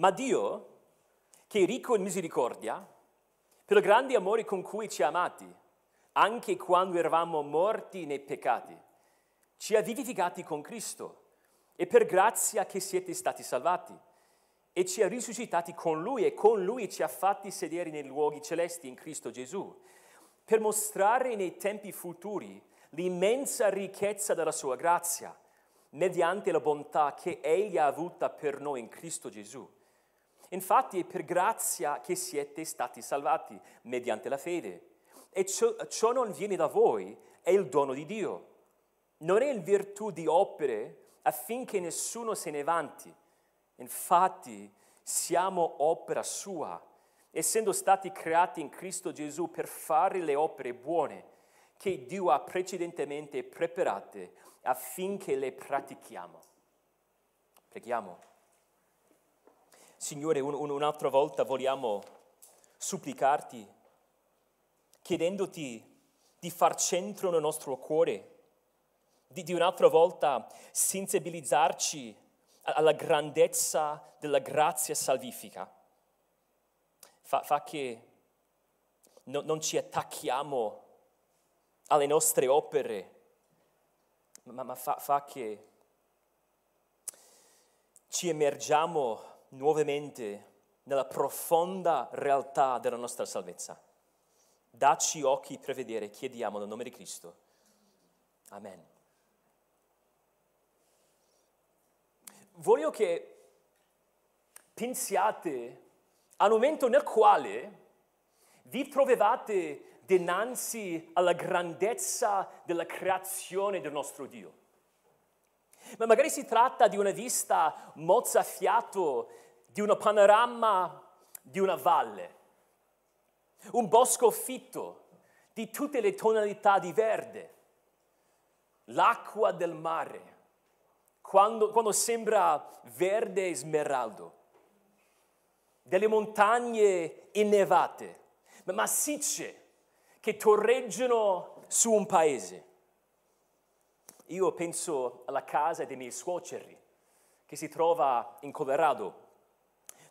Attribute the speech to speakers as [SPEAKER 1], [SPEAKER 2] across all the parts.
[SPEAKER 1] Ma Dio, che è ricco in misericordia, per il grande amore con cui ci ha amati, anche quando eravamo morti nei peccati, ci ha vivificati con Cristo e per grazia che siete stati salvati e ci ha risuscitati con Lui e con Lui ci ha fatti sedere nei luoghi celesti in Cristo Gesù, per mostrare nei tempi futuri l'immensa ricchezza della sua grazia, mediante la bontà che Egli ha avuta per noi in Cristo Gesù. Infatti è per grazia che siete stati salvati, mediante la fede. E ciò, ciò non viene da voi, è il dono di Dio. Non è in virtù di opere affinché nessuno se ne vanti. Infatti siamo opera sua, essendo stati creati in Cristo Gesù per fare le opere buone che Dio ha precedentemente preparate affinché le pratichiamo. Preghiamo. Signore, un, un, un'altra volta vogliamo supplicarti, chiedendoti di far centro nel nostro cuore, di, di un'altra volta sensibilizzarci alla grandezza della grazia salvifica. Fa, fa che no, non ci attacchiamo alle nostre opere, ma, ma fa, fa che ci emergiamo nuovamente nella profonda realtà della nostra salvezza. Dacci occhi per vedere, chiediamo nel nome di Cristo. Amen. Voglio che pensiate al momento nel quale vi trovevate dinanzi alla grandezza della creazione del nostro Dio. Ma magari si tratta di una vista mozzafiato di un panorama di una valle, un bosco fitto di tutte le tonalità di verde, l'acqua del mare, quando, quando sembra verde e smeraldo, delle montagne innevate, ma massicce, che torreggiano su un paese. Io penso alla casa dei miei suoceri, che si trova in Colorado.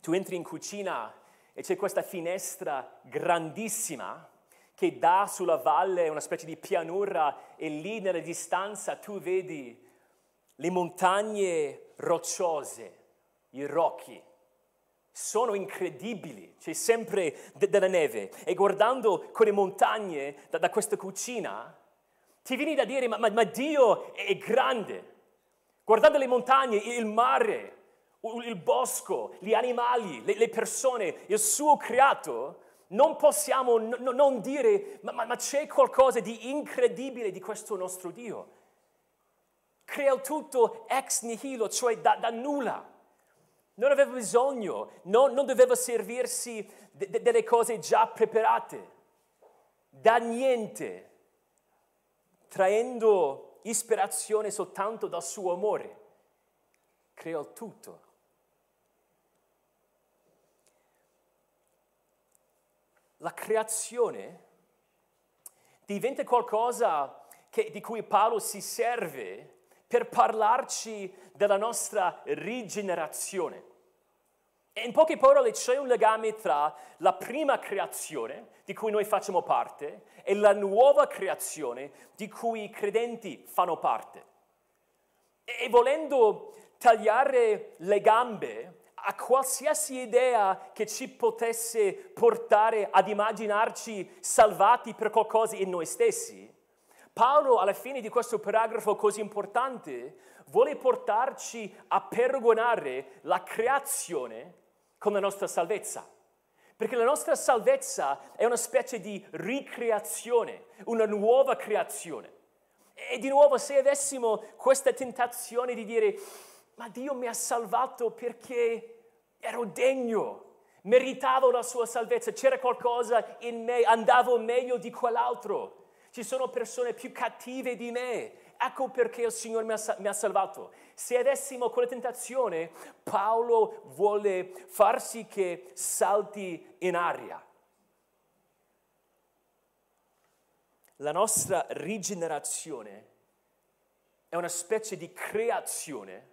[SPEAKER 1] Tu entri in cucina e c'è questa finestra grandissima che dà sulla valle una specie di pianura e lì nella distanza tu vedi le montagne rocciose, i rocchi. Sono incredibili, c'è sempre de- della neve e guardando quelle montagne da, da questa cucina ti vieni da dire ma, ma, ma Dio è grande. Guardando le montagne, il mare, il bosco, gli animali, le, le persone, il suo creato, non possiamo n- non dire, ma, ma, c'è qualcosa di incredibile di questo nostro Dio. Crea tutto ex nihilo, cioè da, da nulla. Non aveva bisogno, non, non doveva servirsi de, de, delle cose già preparate, da niente, traendo ispirazione soltanto dal suo amore. Creò tutto. la creazione diventa qualcosa che, di cui Paolo si serve per parlarci della nostra rigenerazione. E in poche parole c'è un legame tra la prima creazione, di cui noi facciamo parte, e la nuova creazione, di cui i credenti fanno parte. E volendo tagliare le gambe a qualsiasi idea che ci potesse portare ad immaginarci salvati per qualcosa in noi stessi, Paolo alla fine di questo paragrafo così importante vuole portarci a paragonare la creazione con la nostra salvezza. Perché la nostra salvezza è una specie di ricreazione, una nuova creazione. E di nuovo se avessimo questa tentazione di dire ma Dio mi ha salvato perché ero degno, meritavo la sua salvezza, c'era qualcosa in me, andavo meglio di quell'altro. Ci sono persone più cattive di me, ecco perché il Signore mi ha, mi ha salvato. Se avessimo quella tentazione, Paolo vuole far sì che salti in aria. La nostra rigenerazione è una specie di creazione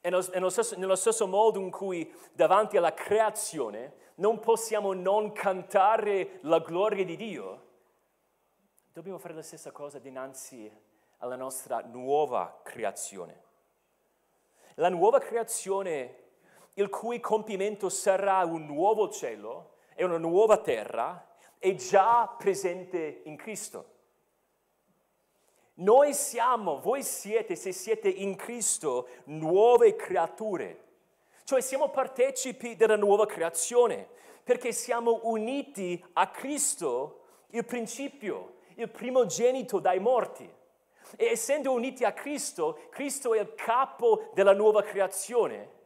[SPEAKER 1] E nello stesso, nello stesso modo in cui davanti alla creazione non possiamo non cantare la gloria di Dio, dobbiamo fare la stessa cosa dinanzi alla nostra nuova creazione. La nuova creazione, il cui compimento sarà un nuovo cielo e una nuova terra, è già presente in Cristo. Noi siamo, voi siete, se siete in Cristo, nuove creature. Cioè siamo partecipi della nuova creazione, perché siamo uniti a Cristo, il principio, il primogenito dai morti. E essendo uniti a Cristo, Cristo è il capo della nuova creazione,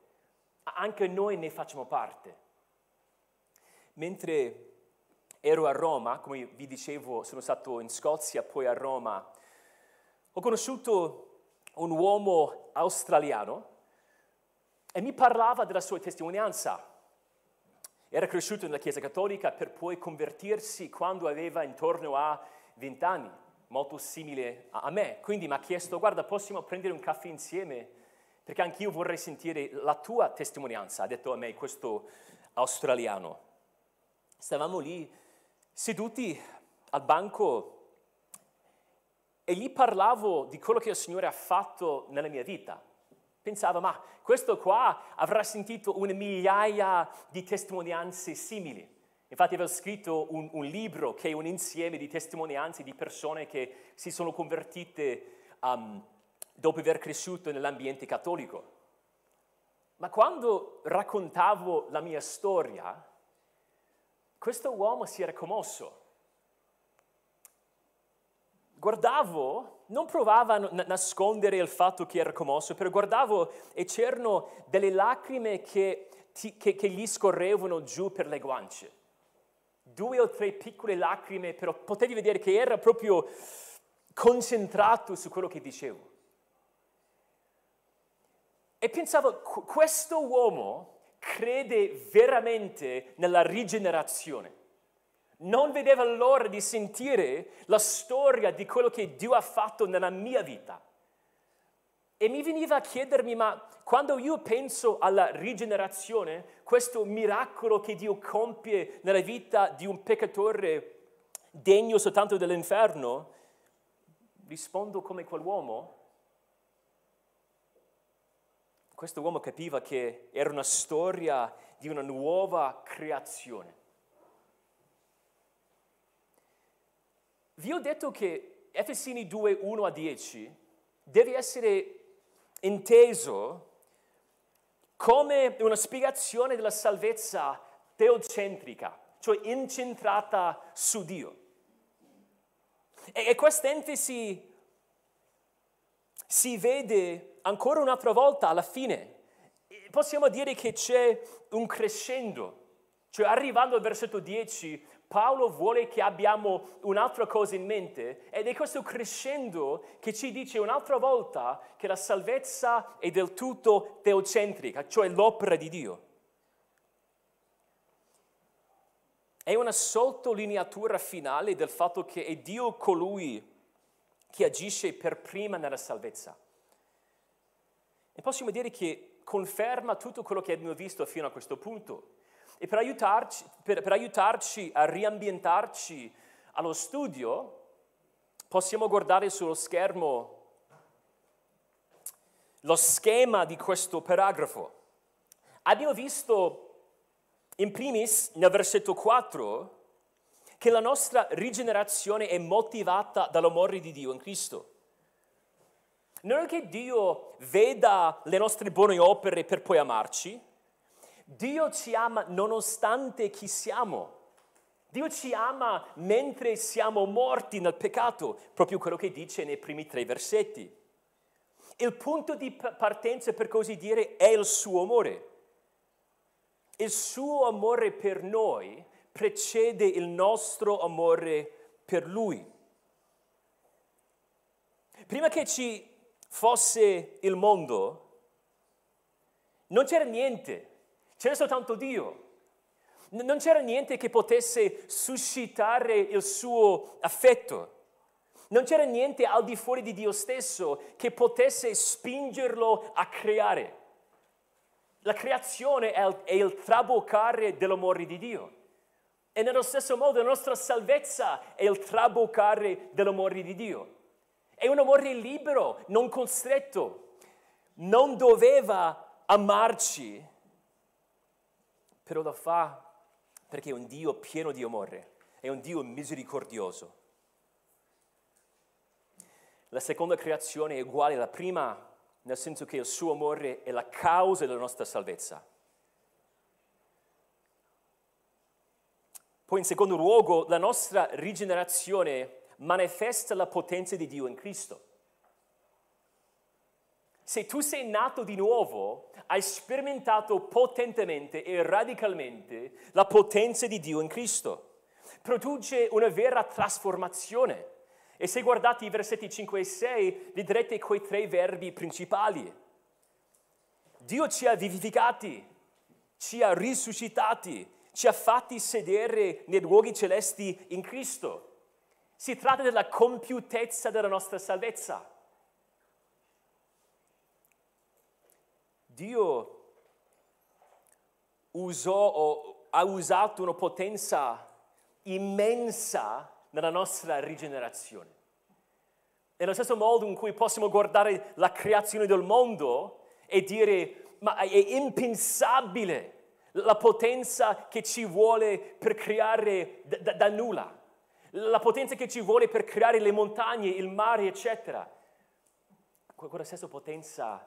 [SPEAKER 1] anche noi ne facciamo parte. Mentre ero a Roma, come vi dicevo, sono stato in Scozia, poi a Roma, ho conosciuto un uomo australiano e mi parlava della sua testimonianza. Era cresciuto nella Chiesa Cattolica per poi convertirsi quando aveva intorno a 20 anni, molto simile a me. Quindi mi ha chiesto, guarda, possiamo prendere un caffè insieme? Perché anch'io vorrei sentire la tua testimonianza, ha detto a me questo australiano. Stavamo lì seduti al banco e gli parlavo di quello che il Signore ha fatto nella mia vita. Pensavo, ma questo qua avrà sentito una migliaia di testimonianze simili. Infatti avevo scritto un, un, libro che è un insieme di testimonianze di persone che si sono convertite um, dopo aver cresciuto nell'ambiente cattolico. Ma quando raccontavo la mia storia, questo uomo si era commosso guardavo, non provava a nascondere il fatto che era commosso, però guardavo e c'erano delle lacrime che, ti, che, che gli scorrevano giù per le guance. Due o tre piccole lacrime, però potevi vedere che era proprio concentrato su quello che dicevo. E pensavo, questo uomo crede veramente nella rigenerazione non vedeva l'ora di sentire la storia di quello che Dio ha fatto nella mia vita. E mi veniva a chiedermi, ma quando io penso alla rigenerazione, questo miracolo che Dio compie nella vita di un peccatore degno soltanto dell'inferno, rispondo come quell'uomo. Questo uomo capiva che era una storia di una nuova creazione. Vi ho detto che Efesini 2, 1 a 10 deve essere inteso come una spiegazione della salvezza teocentrica, cioè incentrata su Dio. E, e questa enfasi si vede ancora un'altra volta alla fine. Possiamo dire che c'è un crescendo, cioè arrivando al versetto 10 Paolo vuole che abbiamo un'altra cosa in mente ed è questo crescendo che ci dice un'altra volta che la salvezza è del tutto teocentrica, cioè l'opera di Dio. È una sottolineatura finale del fatto che è Dio colui che agisce per prima nella salvezza. E possiamo dire che conferma tutto quello che abbiamo visto fino a questo punto. E per aiutarci, per, per aiutarci a riambientarci allo studio, possiamo guardare sullo schermo lo schema di questo paragrafo. Abbiamo visto in primis nel versetto 4 che la nostra rigenerazione è motivata dall'amore di Dio in Cristo. Non è che Dio veda le nostre buone opere per poi amarci, Dio ci ama nonostante chi siamo. Dio ci ama mentre siamo morti nel peccato, proprio quello che dice nei primi tre versetti. Il punto di partenza, per così dire, è il suo amore. Il suo amore per noi precede il nostro amore per lui. Prima che ci fosse il mondo, non c'era niente c'era soltanto Dio. Non c'era niente che potesse suscitare il suo affetto. Non c'era niente al di fuori di Dio stesso che potesse spingerlo a creare. La creazione è il, è il traboccare dell'amore di Dio. E nello stesso modo la nostra salvezza è il traboccare dell'amore di Dio. È un amore libero, non costretto. Non doveva amarci, però lo fa perché è un Dio pieno di amore, è un Dio misericordioso. La seconda creazione è uguale alla prima, nel senso che il suo amore è la causa della nostra salvezza. Poi in secondo luogo, la nostra rigenerazione manifesta la potenza di Dio in Cristo. Se tu sei nato di nuovo, hai sperimentato potentemente e radicalmente la potenza di Dio in Cristo. Produce una vera trasformazione. E se guardate i versetti 5 e 6, vedrete quei tre verbi principali. Dio ci ha vivificati, ci ha risuscitati, ci ha fatti sedere nei luoghi celesti in Cristo. Si tratta della compiutezza della nostra salvezza. Dio usò o ha usato una potenza immensa nella nostra rigenerazione. Nello stesso modo in cui possiamo guardare la creazione del mondo e dire ma è impensabile la potenza che ci vuole per creare da, da nulla, la potenza che ci vuole per creare le montagne, il mare, eccetera. Quella stessa potenza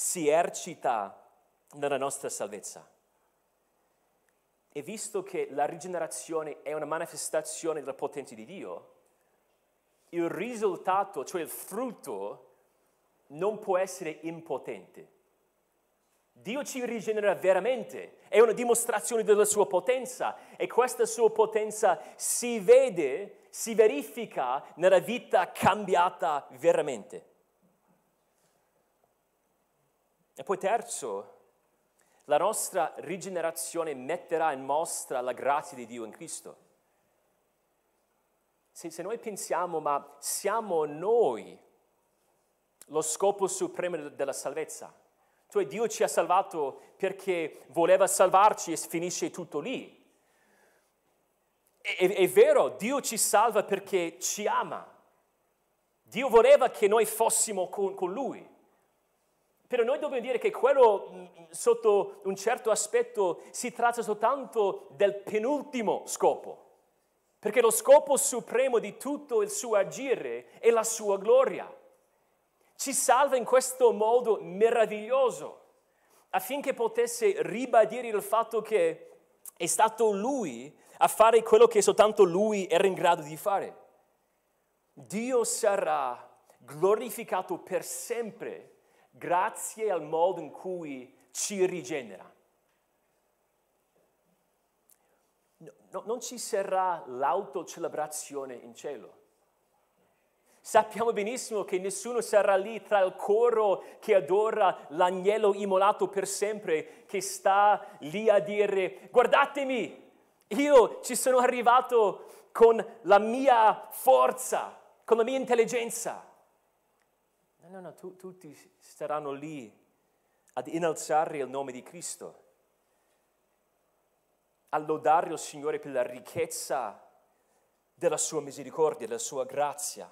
[SPEAKER 1] si esercita nella nostra salvezza. E visto che la rigenerazione è una manifestazione della potenza di Dio, il risultato, cioè il frutto, non può essere impotente. Dio ci rigenera veramente, è una dimostrazione della sua potenza e questa sua potenza si vede, si verifica nella vita cambiata veramente. E poi terzo, la nostra rigenerazione metterà in mostra la grazia di Dio in Cristo. Se, se noi pensiamo, ma siamo noi lo scopo supremo della salvezza, cioè Dio ci ha salvato perché voleva salvarci e finisce tutto lì. È, è, vero, Dio ci salva perché ci ama. Dio voleva che noi fossimo con, con Lui. Però noi dobbiamo dire che quello, mm, sotto un certo aspetto, si tratta soltanto del penultimo scopo. Perché lo scopo supremo di tutto il suo agire è la sua gloria ci salva in questo modo meraviglioso, affinché potesse ribadire il fatto che è stato Lui a fare quello che soltanto Lui era in grado di fare. Dio sarà glorificato per sempre grazie al modo in cui ci rigenera. No, non ci sarà l'autocelebrazione in cielo. Sappiamo benissimo che nessuno sarà lì tra il coro che adora l'agnello immolato per sempre, che sta lì a dire guardatemi, io ci sono arrivato con la mia forza, con la mia intelligenza. No, no, tu, tutti staranno lì ad innalzare il nome di Cristo, a lodare il Signore per la ricchezza della sua misericordia, della sua grazia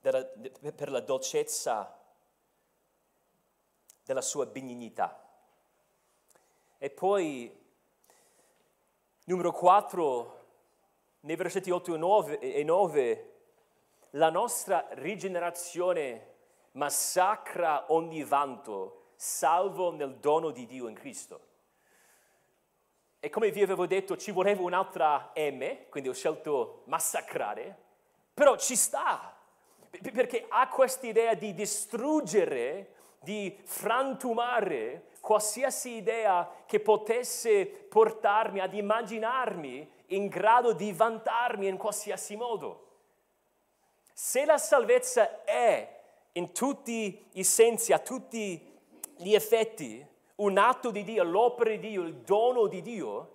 [SPEAKER 1] della, per la dolcezza della sua benignità. E poi, numero 4, nei versetti 8 e 9, e 9 la nostra rigenerazione massacra ogni vanto, salvo nel dono di Dio in Cristo. E come vi avevo detto, ci voleva un'altra M, quindi ho scelto massacrare, però ci sta, perché ha questa idea di distruggere, di frantumare qualsiasi idea che potesse portarmi ad immaginarmi in grado di vantarmi in qualsiasi modo. Se la salvezza è in tutti i sensi, a tutti gli effetti, un atto di Dio, l'opera di Dio, il dono di Dio,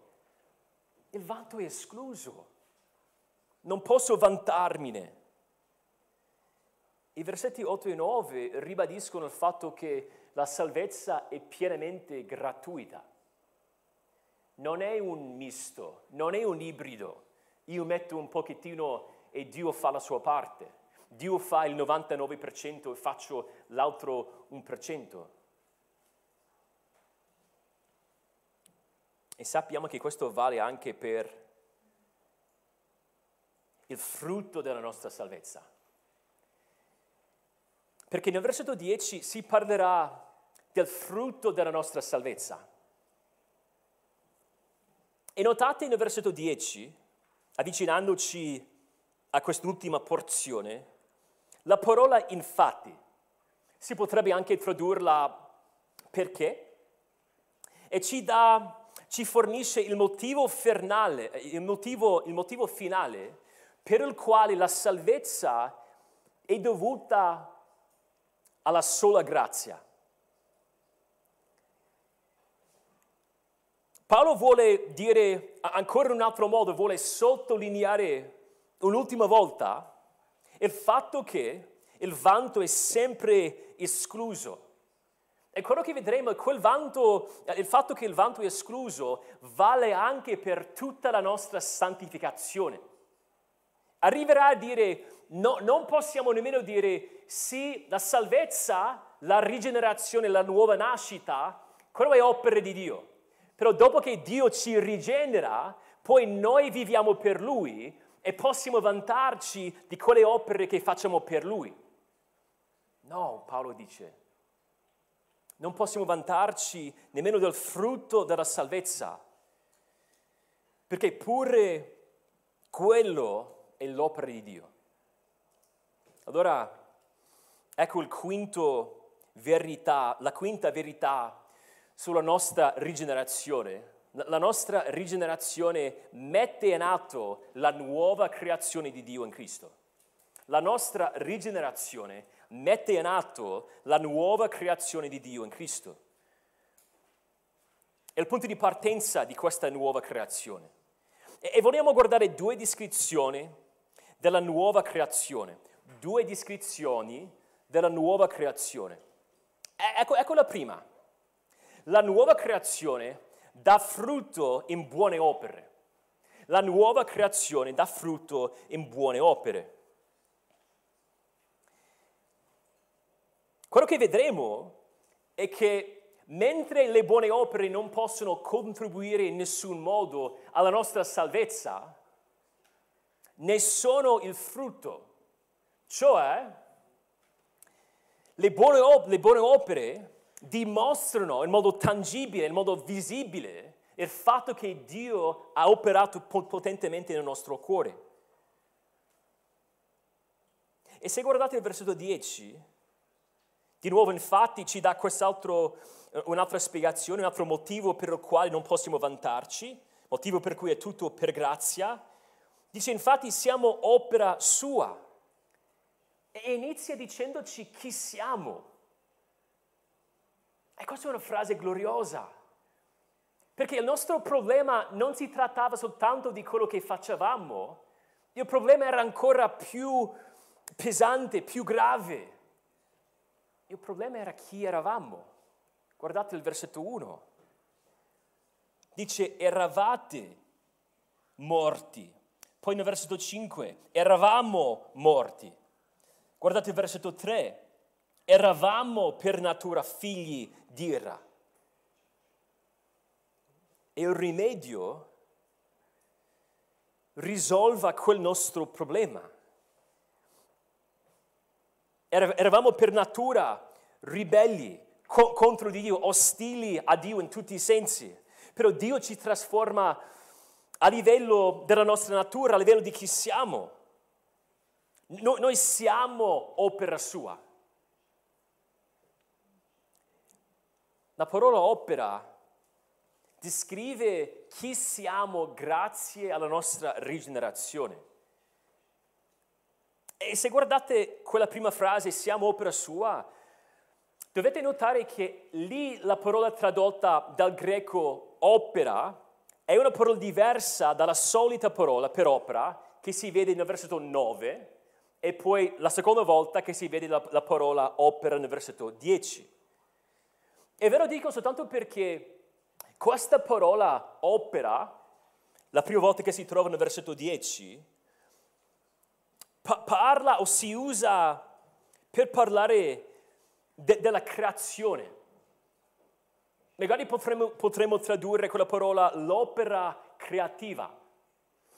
[SPEAKER 1] il vanto è escluso. Non posso vantarmene. I versetti 8 e 9 ribadiscono il fatto che la salvezza è pienamente gratuita. Non è un misto, non è un ibrido. Io metto un pochettino e Dio fa la sua parte. Dio fa il 99% e faccio l'altro 1%. E sappiamo che questo vale anche per il frutto della nostra salvezza. Perché nel versetto 10 si parlerà del frutto della nostra salvezza. E notate nel versetto 10, avvicinandoci a quest'ultima porzione, la parola infatti si potrebbe anche tradurla perché e ci, dà, ci fornisce il motivo, fernale, il, motivo, il motivo finale per il quale la salvezza è dovuta alla sola grazia. Paolo vuole dire ancora in un altro modo, vuole sottolineare un'ultima volta il fatto che il vanto è sempre escluso. E quello che vedremo è quel vanto, il fatto che il vanto è escluso vale anche per tutta la nostra santificazione arriverà a dire, no, non possiamo nemmeno dire sì, la salvezza, la rigenerazione, la nuova nascita, quello è opera di Dio. Però dopo che Dio ci rigenera, poi noi viviamo per Lui e possiamo vantarci di quelle opere che facciamo per Lui. No, Paolo dice, non possiamo vantarci nemmeno del frutto della salvezza, perché pure quello è l'opera di Dio. Allora, ecco quinto verità, la quinta verità sulla nostra rigenerazione. La nostra rigenerazione mette in atto la nuova creazione di Dio in Cristo. La nostra rigenerazione mette in atto la nuova creazione di Dio in Cristo. È il punto di partenza di questa nuova creazione. E vogliamo guardare due descrizioni della nuova creazione. Due descrizioni della nuova creazione. Ecco, ecco la prima. La nuova creazione dà frutto in buone opere. La nuova creazione dà frutto in buone opere. Quello che vedremo è che mentre le buone opere non possono contribuire in nessun modo alla nostra salvezza, ne sono il frutto. Cioè, le buone, op- le buone opere dimostrano in modo tangibile, in modo visibile, il fatto che Dio ha operato potentemente nel nostro cuore. E se guardate il versetto 10, di nuovo infatti ci dà eh, un'altra spiegazione, un altro motivo per il quale non possiamo vantarci, motivo per cui è tutto per grazia, Dice infatti siamo opera sua e inizia dicendoci chi siamo. E questa è una frase gloriosa, perché il nostro problema non si trattava soltanto di quello che facevamo, il problema era ancora più pesante, più grave. Il problema era chi eravamo. Guardate il versetto 1. Dice, eravate morti poi nel versetto 5, eravamo morti. Guardate il versetto 3, eravamo per natura figli di ira. E il rimedio risolva quel nostro problema. Eravamo per natura ribelli co- contro Dio, ostili a Dio in tutti i sensi, però Dio ci trasforma a livello della nostra natura, a livello di chi siamo. No, noi siamo opera sua. La parola opera descrive chi siamo grazie alla nostra rigenerazione. E se guardate quella prima frase, siamo opera sua, dovete notare che lì la parola tradotta dal greco opera è una parola diversa dalla solita parola per opera che si vede nel versetto 9 e poi la seconda volta che si vede la, la parola opera nel versetto 10. E ve lo dico soltanto perché questa parola opera, la prima volta che si trova nel versetto 10, pa- parla o si usa per parlare de- della creazione. Magari potremmo, potremmo tradurre quella parola l'opera creativa.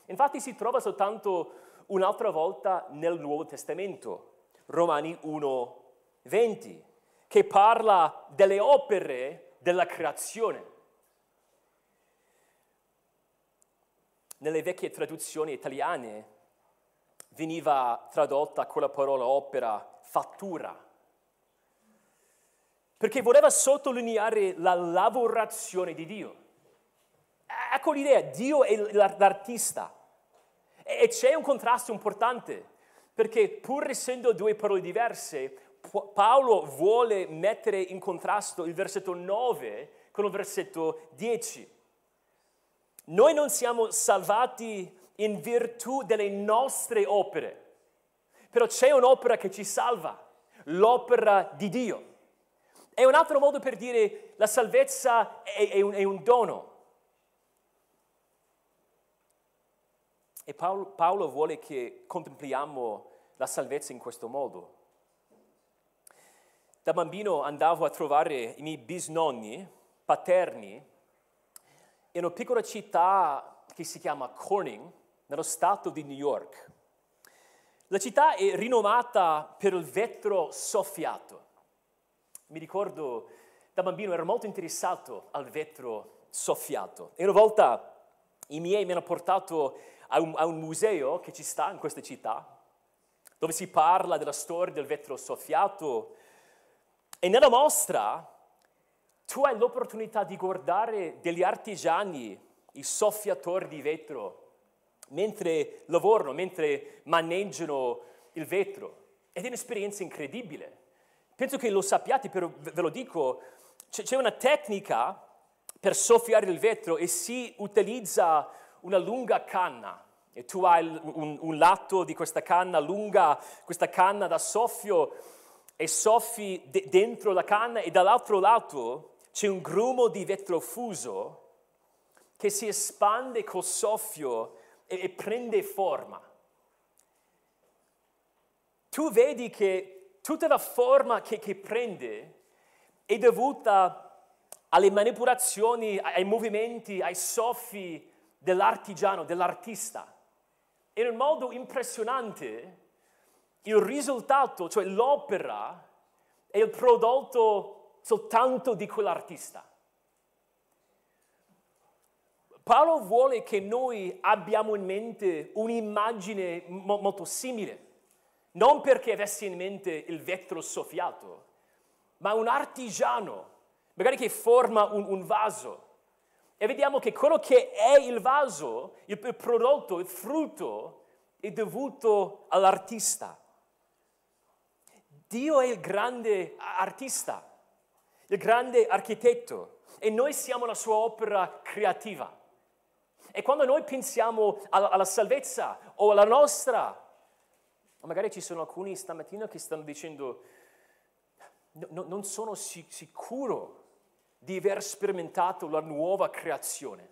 [SPEAKER 1] Infatti si trova soltanto un'altra volta nel Nuovo Testamento, Romani 1, 20, che parla delle opere della creazione. Nelle vecchie traduzioni italiane veniva tradotta con la parola opera fattura, perché voleva sottolineare la lavorazione di Dio. Ecco l'idea, Dio è l'artista. E c'è un contrasto importante, perché pur essendo due parole diverse, Paolo vuole mettere in contrasto il versetto 9 con il versetto 10. Noi non siamo salvati in virtù delle nostre opere. Però c'è un'opera che ci salva, l'opera di Dio. È un altro modo per dire la salvezza è, è, un, è un, dono. E Paolo, Paolo vuole che contempliamo la salvezza in questo modo. Da bambino andavo a trovare i miei bisnonni paterni in una piccola città che si chiama Corning, nello stato di New York. La città è rinomata per il vetro soffiato. Mi ricordo da bambino ero molto interessato al vetro soffiato e una volta i miei mi hanno portato a un, a un museo che ci sta in questa città dove si parla della storia del vetro soffiato e nella mostra tu hai l'opportunità di guardare degli artigiani, i soffiatori di vetro, mentre lavorano, mentre maneggiano il vetro. Ed è un'esperienza incredibile. Penso che lo sappiate, però ve lo dico, c'è una tecnica per soffiare il vetro e si utilizza una lunga canna e tu hai un, un lato di questa canna lunga, questa canna da soffio e soffi de- dentro la canna e dall'altro lato c'è un grumo di vetro fuso che si espande col soffio e, e prende forma. Tu vedi che tutta la forma che, che prende è dovuta alle manipolazioni, ai movimenti, ai soffi dell'artigiano, dell'artista. In un modo impressionante, il risultato, cioè l'opera, è il prodotto soltanto di quell'artista. Paolo vuole che noi abbiamo in mente un'immagine mo- molto simile, non perché avesse in mente il vetro soffiato, ma un artigiano, magari che forma un, un vaso. E vediamo che quello che è il vaso, il, il prodotto, il frutto, è dovuto all'artista. Dio è il grande artista, il grande architetto e noi siamo la sua opera creativa. E quando noi pensiamo alla, salvezza o alla nostra, magari ci sono alcuni stamattina che stanno dicendo, no, non sono sicuro di aver sperimentato la nuova creazione.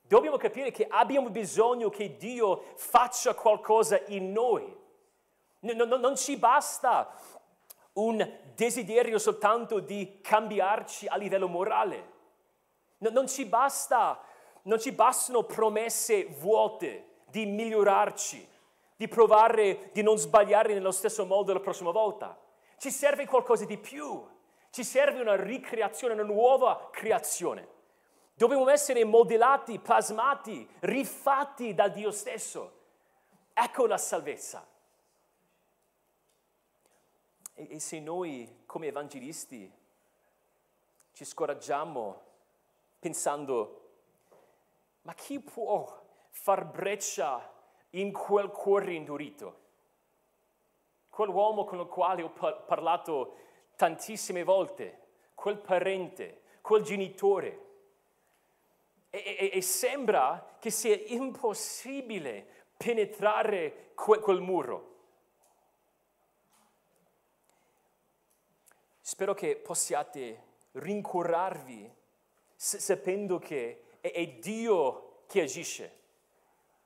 [SPEAKER 1] Dobbiamo capire che abbiamo bisogno che Dio faccia qualcosa in noi. Non, non, non ci basta un desiderio soltanto di cambiarci a livello morale. Non, non ci basta non ci bastano promesse vuote di migliorarci, di provare di non sbagliare nello stesso modo la prossima volta. Ci serve qualcosa di più, ci serve una ricreazione, una nuova creazione. Dobbiamo essere modellati, plasmati, rifatti da Dio stesso. Ecco la salvezza. E, e se noi come evangelisti ci scoraggiamo pensando ma chi può far breccia in quel cuore indurito? Quell'uomo con il quale ho parlato tantissime volte, quel parente, quel genitore. E, e, e sembra che sia impossibile penetrare que- quel muro. Spero che possiate rincuorarvi sapendo che è, Dio che agisce.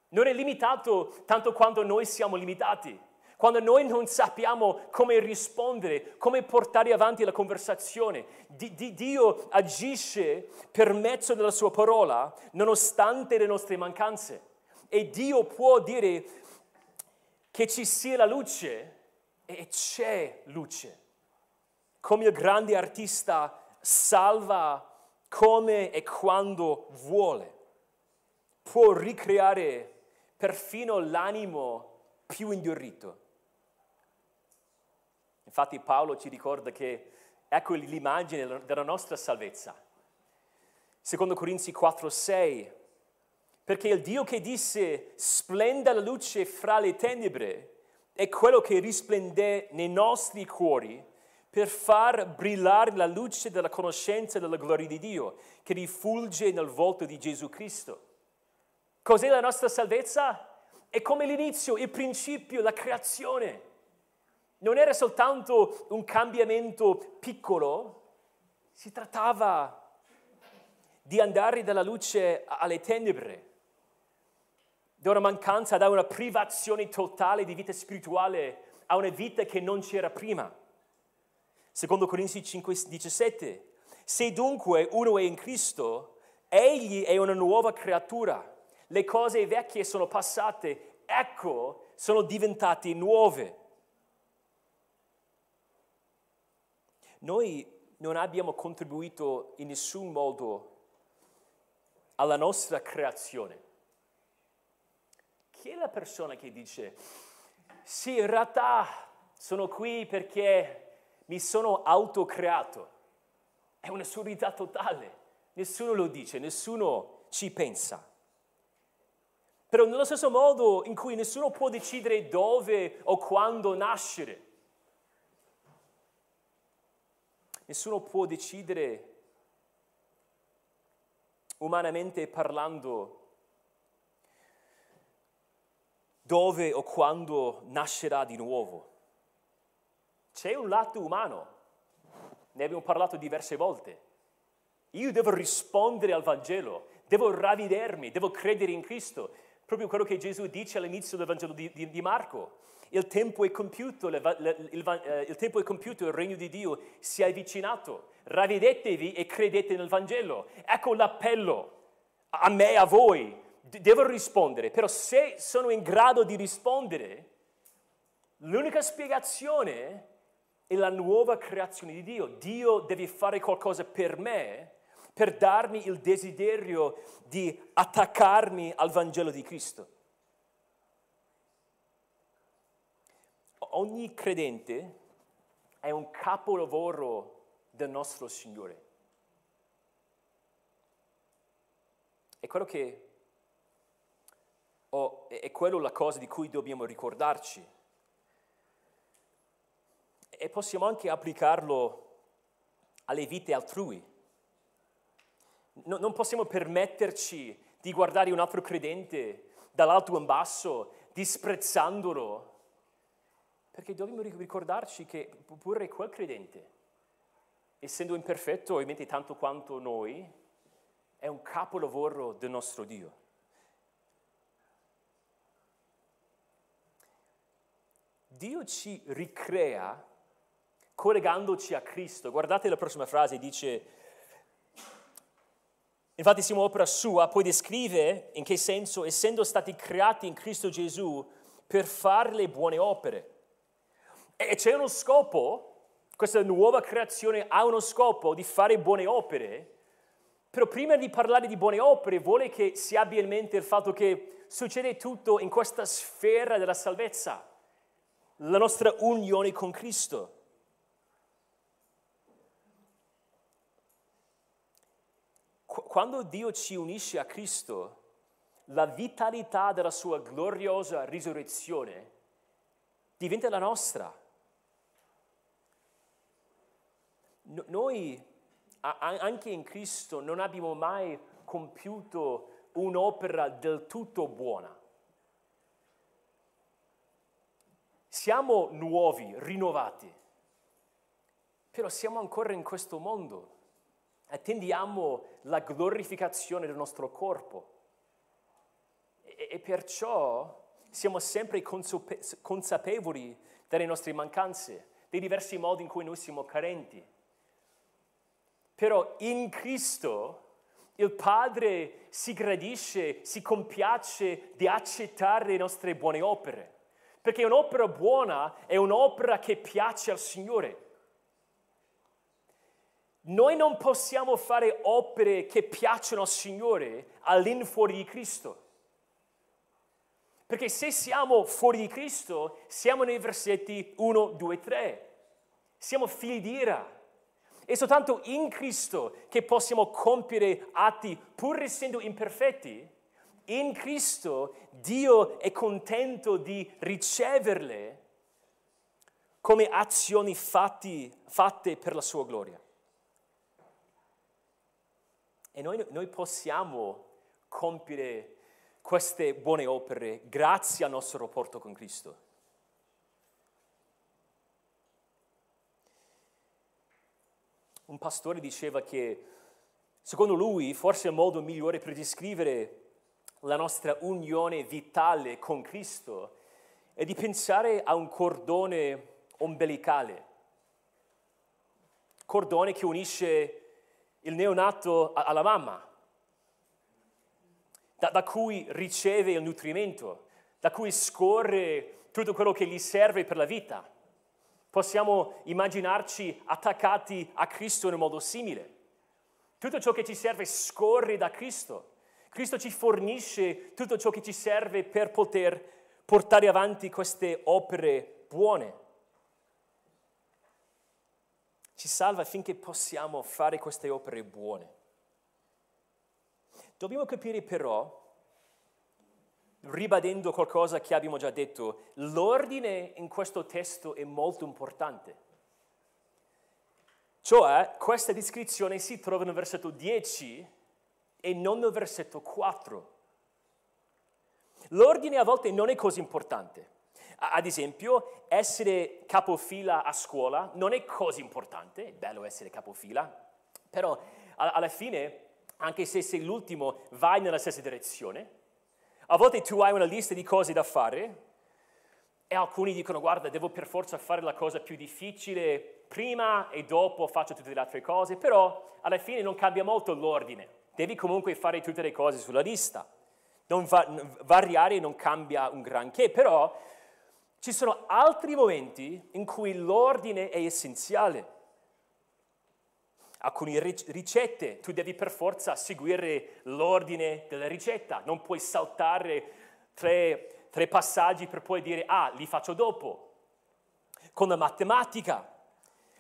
[SPEAKER 1] Non è limitato tanto quanto noi siamo limitati. Quando noi non sappiamo come rispondere, come portare avanti la conversazione, di, di Dio agisce per mezzo della sua parola, nonostante le nostre mancanze. E Dio può dire che ci sia la luce e c'è luce. Come il grande artista salva come e quando vuole. Può ricreare perfino l'animo più indurito. Infatti Paolo ci ricorda che ecco l'immagine della nostra salvezza. Secondo Corinzi 4, 6, perché il Dio che disse splenda la luce fra le tenebre è quello che risplende nei nostri cuori per far brillare la luce della conoscenza della gloria di Dio che rifulge nel volto di Gesù Cristo. Cos'è la nostra salvezza? È come l'inizio, il principio, la creazione. Non era soltanto un cambiamento piccolo, si trattava di andare dalla luce alle tenebre, da una mancanza, da una privazione totale di vita spirituale a una vita che non c'era prima. Secondo Corinzi 5, 17, se dunque uno è in Cristo, egli è una nuova creatura. Le cose vecchie sono passate, ecco, sono diventate nuove. Noi non abbiamo contribuito in nessun modo alla nostra creazione. Chi è la persona che dice, sì, in realtà sono qui perché mi sono autocreato? È un'assurdità totale. Nessuno lo dice, nessuno ci pensa. Però nello stesso modo in cui nessuno può decidere dove o quando nascere, Nessuno può decidere, umanamente parlando, dove o quando nascerà di nuovo. C'è un lato umano, ne abbiamo parlato diverse volte. Io devo rispondere al Vangelo, devo ravvedermi, devo credere in Cristo, proprio quello che Gesù dice all'inizio del Vangelo di, di, di Marco il tempo è compiuto, il, il, eh, il, tempo è compiuto, il regno di Dio si è avvicinato. Ravvedetevi e credete nel Vangelo. Ecco l'appello a me e a voi. Devo rispondere, però se sono in grado di rispondere, l'unica spiegazione è la nuova creazione di Dio. Dio deve fare qualcosa per me per darmi il desiderio di attaccarmi al Vangelo di Cristo. ogni credente è un capolavoro del nostro Signore. È quello che oh, è quello la cosa di cui dobbiamo ricordarci. E possiamo anche applicarlo alle vite altrui. No, non possiamo permetterci di guardare un altro credente dall'alto in basso, disprezzandolo perché dobbiamo ricordarci che pure quel credente, essendo imperfetto ovviamente tanto quanto noi, è un capolavoro del nostro Dio. Dio ci ricrea collegandoci a Cristo. Guardate la prossima frase, dice, infatti siamo opera sua, poi descrive in che senso, essendo stati creati in Cristo Gesù per fare le buone opere e c'è uno scopo, questa nuova creazione ha uno scopo di fare buone opere, però prima di parlare di buone opere vuole che si abbia in mente il fatto che succede tutto in questa sfera della salvezza, la nostra unione con Cristo. Quando Dio ci unisce a Cristo, la vitalità della sua gloriosa risurrezione diventa la nostra. noi anche in Cristo non abbiamo mai compiuto un'opera del tutto buona. siamo nuovi, rinnovati, però siamo ancora in questo mondo. Attendiamo la glorificazione del nostro corpo. E, e perciò siamo sempre consapevoli delle nostre mancanze, dei diversi modi in cui noi siamo carenti. Però in Cristo il Padre si gradisce, si compiace di accettare le nostre buone opere, perché un'opera buona è un'opera che piace al Signore. Noi non possiamo fare opere che piacciono al Signore all'infuori di Cristo. Perché se siamo fuori di Cristo, siamo nei versetti 1, 2, 3. Siamo figli di ira. È soltanto in Cristo che possiamo compiere atti, pur essendo imperfetti. In Cristo Dio è contento di riceverle come azioni fatti, fatte per la sua gloria. E noi, noi possiamo compiere queste buone opere grazie al nostro rapporto con Cristo. Un pastore diceva che secondo lui forse il modo migliore per descrivere la nostra unione vitale con Cristo è di pensare a un cordone ombelicale, cordone che unisce il neonato alla mamma da, da cui riceve il nutrimento, da cui scorre tutto quello che gli serve per la vita. Possiamo immaginarci attaccati a Cristo in un modo simile. Tutto ciò che ci serve scorre da Cristo. Cristo ci fornisce tutto ciò che ci serve per poter portare avanti queste opere buone. Ci salva affinché possiamo fare queste opere buone. Dobbiamo capire però, ribadendo qualcosa che abbiamo già detto, l'ordine in questo testo è molto importante. Cioè, questa descrizione si trova nel versetto 10 e non nel versetto 4. L'ordine a volte non è così importante. Ad esempio, essere capofila a scuola non è così importante, è bello essere capofila, però alla fine anche se sei l'ultimo, vai nella stessa direzione. A volte tu hai una lista di cose da fare e alcuni dicono guarda, devo per forza fare la cosa più difficile prima e dopo faccio tutte le altre cose, però alla fine non cambia molto l'ordine. Devi comunque fare tutte le cose sulla lista. Non va, variare non cambia un granché, però ci sono altri momenti in cui l'ordine è essenziale alcune ricette, tu devi per forza seguire l'ordine della ricetta, non puoi saltare tre, tre passaggi per poi dire ah, li faccio dopo. Con la matematica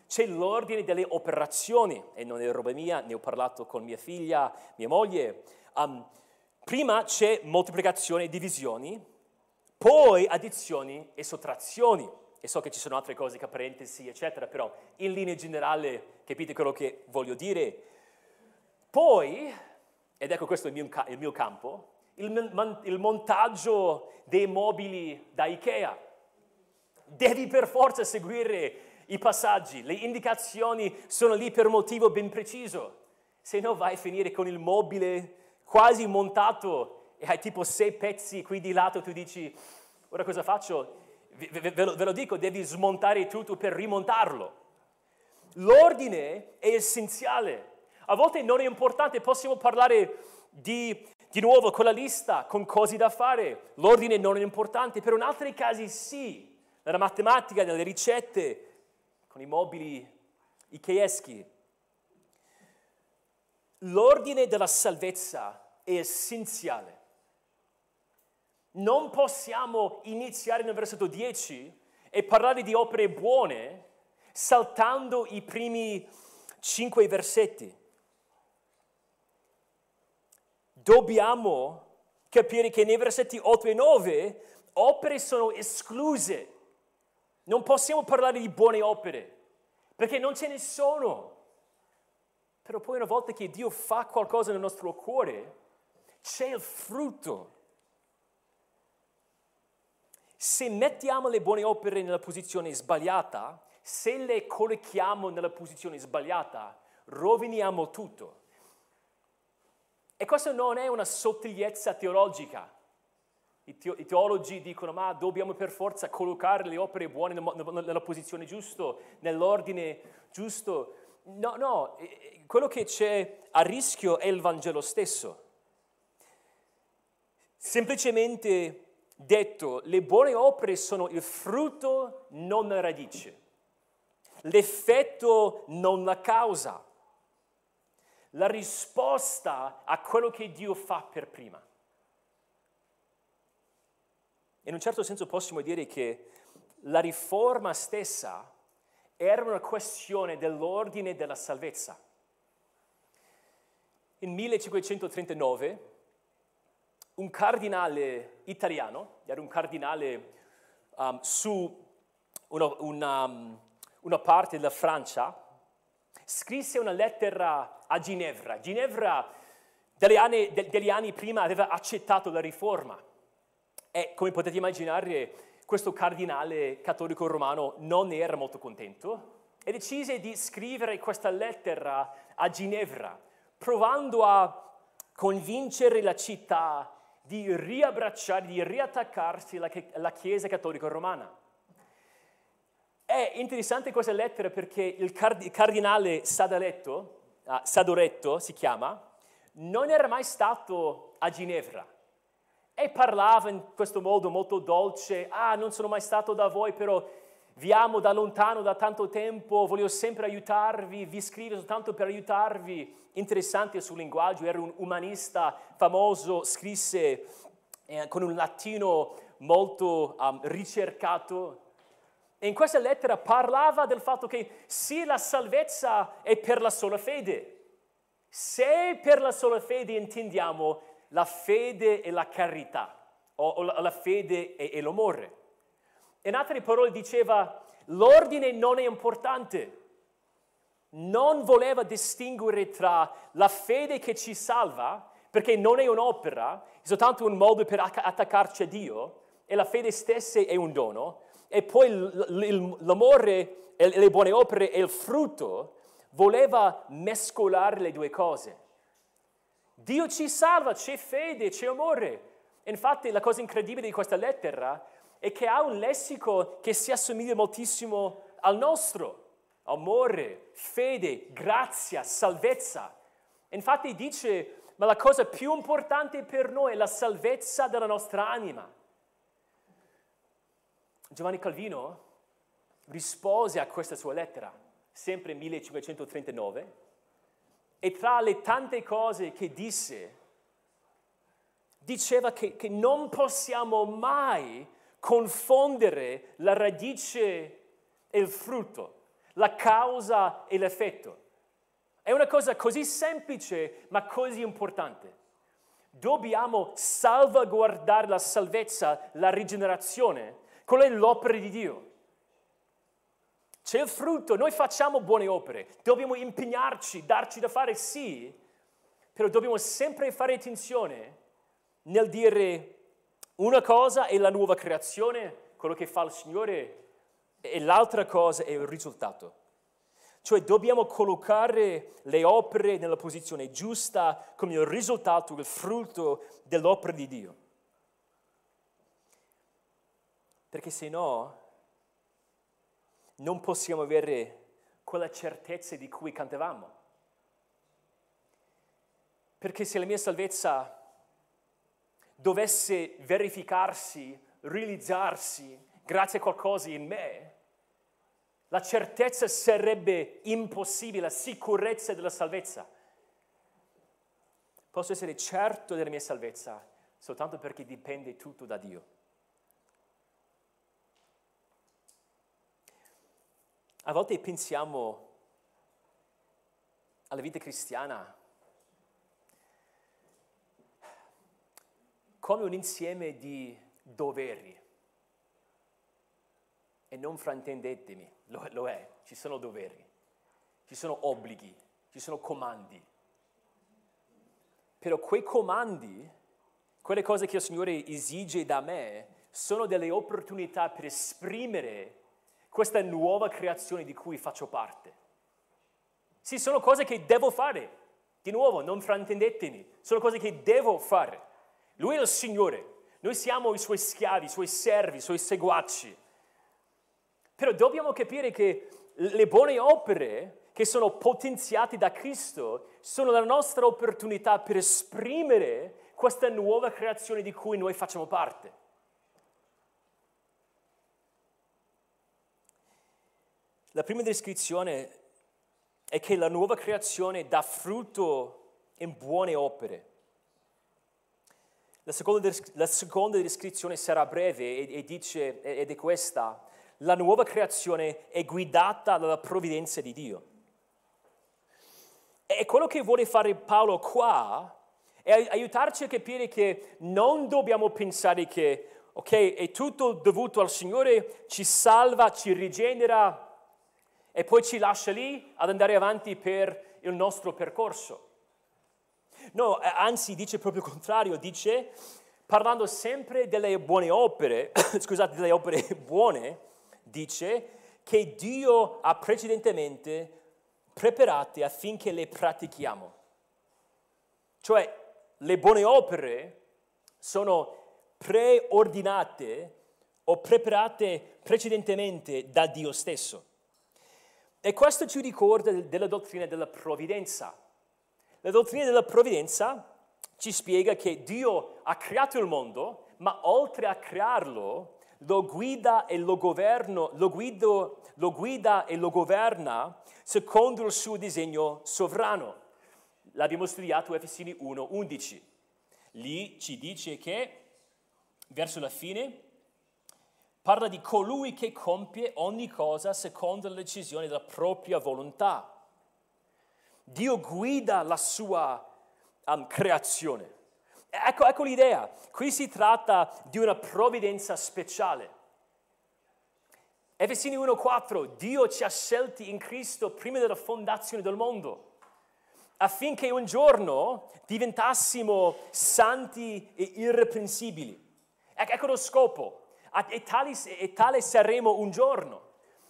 [SPEAKER 1] c'è l'ordine delle operazioni e non è roba mia, ne ho parlato con mia figlia, mia moglie. Um, prima c'è moltiplicazione e divisioni, poi addizioni e sottrazioni e so che ci sono altre cose che parentesi, eccetera, però in linea generale capite quello che voglio dire. Poi, ed ecco questo è il mio, il mio campo, il, il montaggio dei mobili da Ikea. Devi per forza seguire i passaggi, le indicazioni sono lì per un motivo ben preciso, se no vai a finire con il mobile quasi montato e hai tipo sei pezzi qui di lato, tu dici, ora cosa faccio? ve, ve, ve, lo, dico, devi smontare tutto per rimontarlo. L'ordine è essenziale. A volte non è importante, possiamo parlare di, di nuovo con la lista, con cose da fare. L'ordine non è importante, però in altri casi sì. Nella matematica, nelle ricette, con i mobili ikeieschi. L'ordine della salvezza è essenziale. Non possiamo iniziare nel versetto 10 e parlare di opere buone saltando i primi cinque versetti. Dobbiamo capire che nei versetti 8 e 9 opere sono escluse. Non possiamo parlare di buone opere perché non ce ne sono. Però poi una volta che Dio fa qualcosa nel nostro cuore, c'è il frutto se mettiamo le buone opere nella posizione sbagliata, se le collochiamo nella posizione sbagliata, roviniamo tutto. E questa non è una sottigliezza teologica. I, teologi dicono, ma dobbiamo per forza collocare le opere buone nella posizione giusta, nell'ordine giusto. No, no, quello che c'è a rischio è il Vangelo stesso. Semplicemente detto, le buone opere sono il frutto, non la radice. L'effetto, non la causa. La risposta a quello che Dio fa per prima. In un certo senso possiamo dire che la riforma stessa era una questione dell'ordine della salvezza. In 1539 un cardinale italiano, era un cardinale um, su una, una, um, una, parte della Francia, scrisse una lettera a Ginevra. Ginevra degli anni, degli anni prima aveva accettato la riforma e come potete immaginare questo cardinale cattolico romano non era molto contento e decise di scrivere questa lettera a Ginevra, provando a convincere la città di riabbracciare, di riattaccarsi alla, Chiesa cattolica romana. È interessante questa lettera perché il cardinale Sadaletto, uh, Sadoretto si chiama, non era mai stato a Ginevra e parlava in questo modo molto dolce, ah non sono mai stato da voi però vi amo da lontano da tanto tempo, voglio sempre aiutarvi, vi scrivo soltanto per aiutarvi interessante sul linguaggio, era un umanista famoso, scrisse eh, con un latino molto um, ricercato. E in questa lettera parlava del fatto che sì, la salvezza è per la sola fede. Se per la sola fede intendiamo la fede e la carità, o, o la, la, fede e, e l'amore. In altre parole diceva, l'ordine non è importante, non voleva distinguere tra la fede che ci salva, perché non è un'opera, è soltanto un modo per attaccarci a Dio, e la fede stessa è un dono, e poi l'amore e le buone opere e il frutto, voleva mescolare le due cose. Dio ci salva, c'è fede, c'è amore. Infatti la cosa incredibile di questa lettera è che ha un lessico che si assomiglia moltissimo al nostro amore, fede, grazia, salvezza. Infatti dice, ma la cosa più importante per noi è la salvezza della nostra anima. Giovanni Calvino rispose a questa sua lettera, sempre 1539, e tra le tante cose che disse, diceva che, che non possiamo mai confondere la radice e il frutto la causa e l'effetto. È una cosa così semplice ma così importante. Dobbiamo salvaguardare la salvezza, la rigenerazione, quella è l'opera di Dio. C'è il frutto, noi facciamo buone opere, dobbiamo impegnarci, darci da fare sì, però dobbiamo sempre fare attenzione nel dire una cosa è la nuova creazione, quello che fa il Signore e l'altra cosa è il risultato. Cioè dobbiamo collocare le opere nella posizione giusta come il risultato, il frutto dell'opera di Dio. Perché se no non possiamo avere quella certezza di cui cantavamo. Perché se la mia salvezza dovesse verificarsi, realizzarsi grazie a qualcosa in me, la certezza sarebbe impossibile, la sicurezza della salvezza. Posso essere certo della mia salvezza soltanto perché dipende tutto da Dio. A volte pensiamo alla vita cristiana come un insieme di doveri. E non fraintendetemi, lo, lo è, ci sono doveri, ci sono obblighi, ci sono comandi. Però quei comandi, quelle cose che il Signore esige da me, sono delle opportunità per esprimere questa nuova creazione di cui faccio parte. Sì, sono cose che devo fare. Di nuovo, non fraintendetemi, sono cose che devo fare. Lui è il Signore, noi siamo i suoi schiavi, i suoi servi, i suoi seguaci. Però dobbiamo capire che le buone opere che sono potenziate da Cristo sono la nostra opportunità per esprimere questa nuova creazione di cui noi facciamo parte. La prima descrizione è che la nuova creazione dà frutto in buone opere. La seconda, la seconda descrizione sarà breve e, e dice, ed è questa, la nuova creazione è guidata dalla provvidenza di Dio. E quello che vuole fare Paolo qua è aiutarci a capire che non dobbiamo pensare che, ok, è tutto dovuto al Signore, ci salva, ci rigenera e poi ci lascia lì ad andare avanti per il nostro percorso. No, anzi dice proprio il contrario, dice, parlando sempre delle buone opere, scusate, delle opere buone, dice che Dio ha precedentemente preparate affinché le pratichiamo. Cioè, le buone opere sono preordinate o preparate precedentemente da Dio stesso. E questo ci ricorda della dottrina della provvidenza. La dottrina della provvidenza ci spiega che Dio ha creato il mondo, ma oltre a crearlo, lo guida e lo, governo, lo, guido, lo guida e lo governa secondo il suo disegno sovrano. L'abbiamo studiato Efesini 1:11. Lì ci dice che, verso la fine, parla di colui che compie ogni cosa secondo la decisione della propria volontà. Dio guida la sua um, creazione. Ecco, ecco l'idea. Qui si tratta di una provvidenza speciale. Efesini 1:4, Dio ci ha scelti in Cristo prima della fondazione del mondo, affinché un giorno diventassimo santi e irreprensibili. Ecco lo scopo, e tale, e tale saremo un giorno.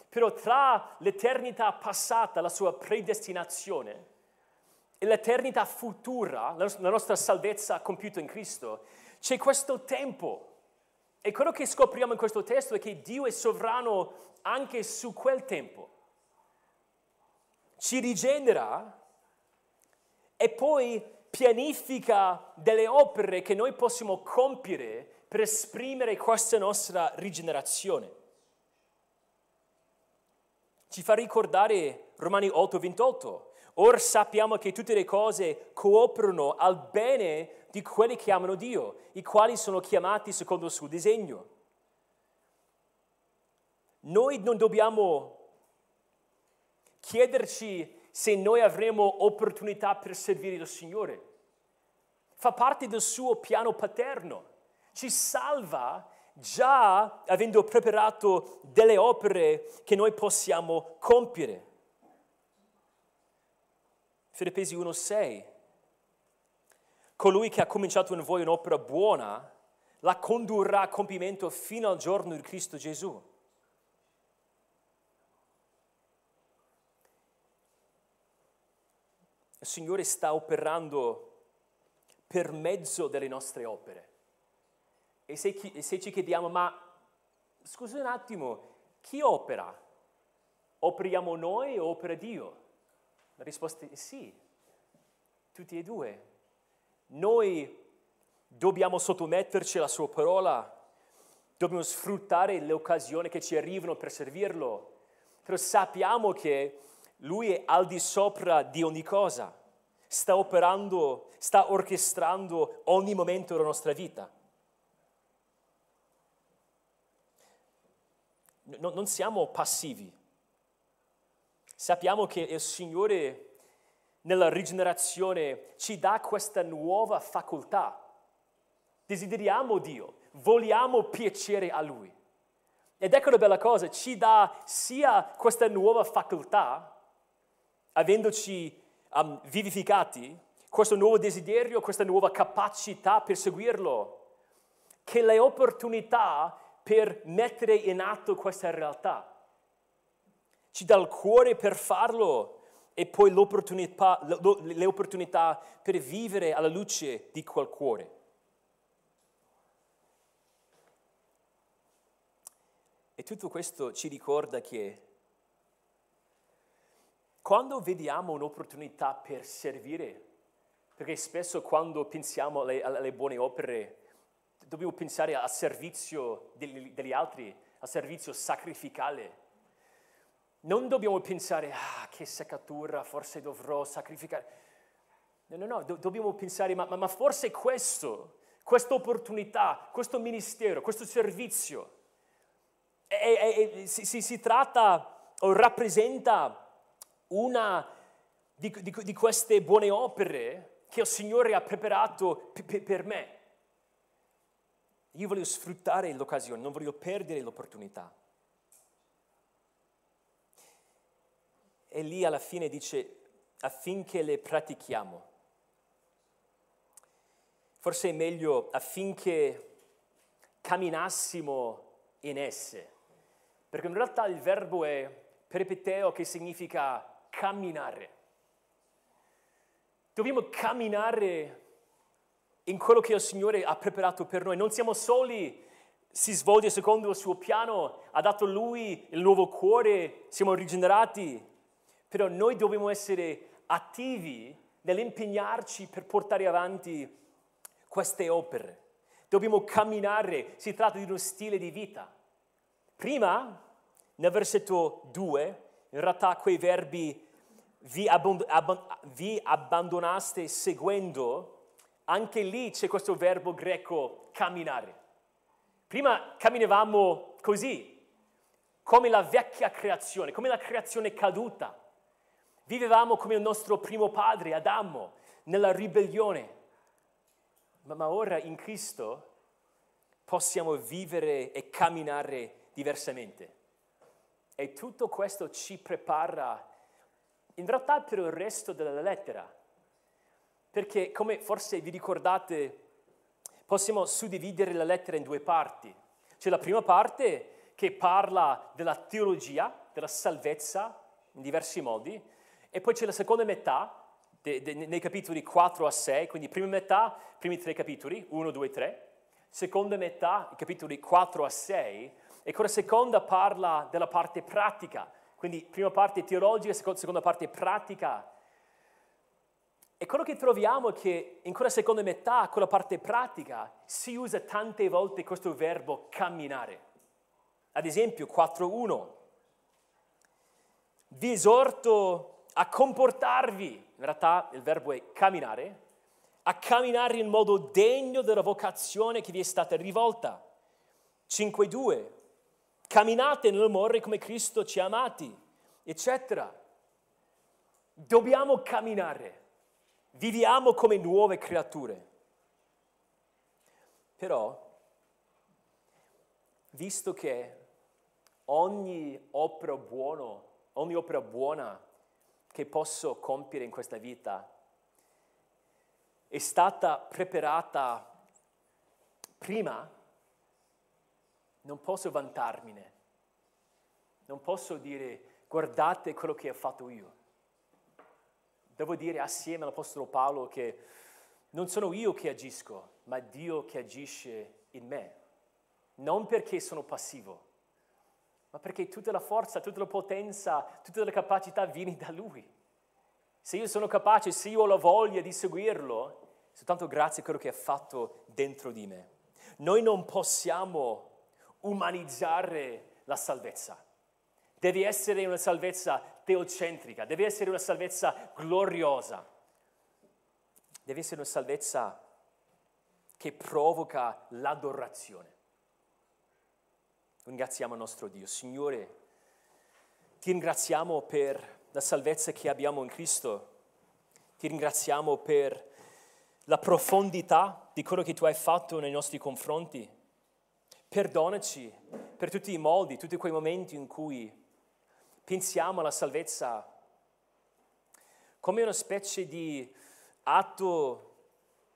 [SPEAKER 1] Però tra l'eternità passata, la sua predestinazione, l'eternità futura, la nostra salvezza compiuta in Cristo, c'è questo tempo. E quello che scopriamo in questo testo è che Dio è sovrano anche su quel tempo. Ci rigenera e poi pianifica delle opere che noi possiamo compiere per esprimere questa nostra rigenerazione. Ci fa ricordare Romani 8:28 Ora sappiamo che tutte le cose cooperano al bene di quelli che amano Dio, i quali sono chiamati secondo il suo disegno. Noi non dobbiamo chiederci se noi avremo opportunità per servire il Signore. Fa parte del suo piano paterno. Ci salva già avendo preparato delle opere che noi possiamo compiere. Filippesi 1:6. Colui che ha cominciato in voi un'opera buona la condurrà a compimento fino al giorno di Cristo Gesù. Il Signore sta operando per mezzo delle nostre opere. E se, e se ci chiediamo, ma scusa un attimo, chi opera? Operiamo noi o opera Dio? La risposta è sì, tutti e due. Noi dobbiamo sottometterci alla sua parola, dobbiamo sfruttare le occasioni che ci arrivano per servirlo, però sappiamo che lui è al di sopra di ogni cosa, sta operando, sta orchestrando ogni momento della nostra vita. No, non siamo passivi, Sappiamo che il Signore nella rigenerazione ci dà questa nuova facoltà. Desideriamo Dio, vogliamo piacere a Lui. Ed ecco la bella cosa, ci dà sia questa nuova facoltà, avendoci um, vivificati, questo nuovo desiderio, questa nuova capacità per seguirlo, che le opportunità per mettere in atto questa realtà. Ci dà il cuore per farlo e poi l'opportunità, le opportunità per vivere alla luce di quel cuore. E tutto questo ci ricorda che quando vediamo un'opportunità per servire, perché spesso quando pensiamo alle, alle buone opere dobbiamo pensare al servizio degli, degli altri, al servizio sacrificale. Non dobbiamo pensare, ah, che seccatura, forse dovrò sacrificare. No, no, no, do- dobbiamo pensare, ma, ma, ma forse questo, questa opportunità, questo ministero, questo servizio, è, è, è, si, si, tratta o rappresenta una di, di, di, queste buone opere che il Signore ha preparato p- per me. Io voglio sfruttare l'occasione, non voglio perdere l'opportunità. E lì alla fine dice affinché le pratichiamo. Forse è meglio affinché camminassimo in esse, perché in realtà il verbo è peripeteo che significa camminare. Dobbiamo camminare in quello che il Signore ha preparato per noi. Non siamo soli, si svolge secondo il suo piano, ha dato Lui il nuovo cuore, siamo rigenerati, però noi dobbiamo essere attivi nell'impegnarci per portare avanti queste opere. Dobbiamo camminare, si tratta di uno stile di vita. Prima, nel versetto 2, in realtà quei verbi vi, abband- abband- vi abbandonaste seguendo, anche lì c'è questo verbo greco camminare. Prima camminavamo così, come la vecchia creazione, come la creazione caduta. Vivevamo come il nostro primo padre, Adamo, nella ribellione. Ma, ora in Cristo possiamo vivere e camminare diversamente. E tutto questo ci prepara in realtà per il resto della lettera. Perché come forse vi ricordate, possiamo suddividere la lettera in due parti. C'è la prima parte che parla della teologia, della salvezza in diversi modi, e poi c'è la seconda metà, de, de, nei capitoli 4 a 6, quindi prima metà, primi tre capitoli, 1, 2, 3, seconda metà, i capitoli 4 a 6, e quella seconda parla della parte pratica, quindi prima parte teologica, seconda parte pratica. E quello che troviamo è che in quella seconda metà, quella parte pratica, si usa tante volte questo verbo camminare. Ad esempio 4.1. Vi esorto a comportarvi, in realtà il verbo è camminare, a camminare in modo degno della vocazione che vi è stata rivolta. 5.2 camminate nell'amore come Cristo ci ha amati, eccetera. Dobbiamo camminare, viviamo come nuove creature. Però, visto che ogni opera buona, ogni opera buona che posso compiere in questa vita è stata preparata prima non posso vantarmene, non posso dire guardate quello che ho fatto io. Devo dire assieme all'Apostolo Paolo che non sono io che agisco, ma Dio che agisce in me. Non perché sono passivo, ma perché tutta la forza, tutta la potenza, tutta la capacità viene da Lui. Se io sono capace, se io ho la voglia di seguirlo, soltanto grazie a quello che ha fatto dentro di me. Noi non possiamo umanizzare la salvezza. Deve essere una salvezza teocentrica, deve essere una salvezza gloriosa, deve essere una salvezza che provoca l'adorazione. Ringraziamo il nostro Dio. Signore, ti ringraziamo per la salvezza che abbiamo in Cristo, ti ringraziamo per la profondità di quello che tu hai fatto nei nostri confronti. Perdonaci per tutti i modi, tutti quei momenti in cui pensiamo alla salvezza come una specie di atto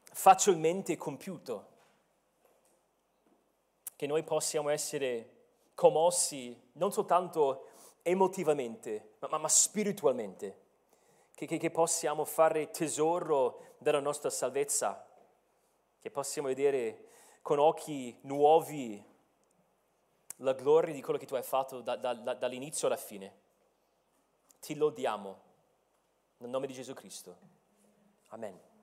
[SPEAKER 1] facilmente compiuto. che noi possiamo essere commossi non soltanto emotivamente, ma, ma, ma spiritualmente, che, che, che possiamo fare tesoro della nostra salvezza, che possiamo vedere con occhi nuovi la gloria di quello che tu hai fatto da, da, da, dall'inizio alla fine. Ti lodiamo nel nome di Gesù Cristo. Amen.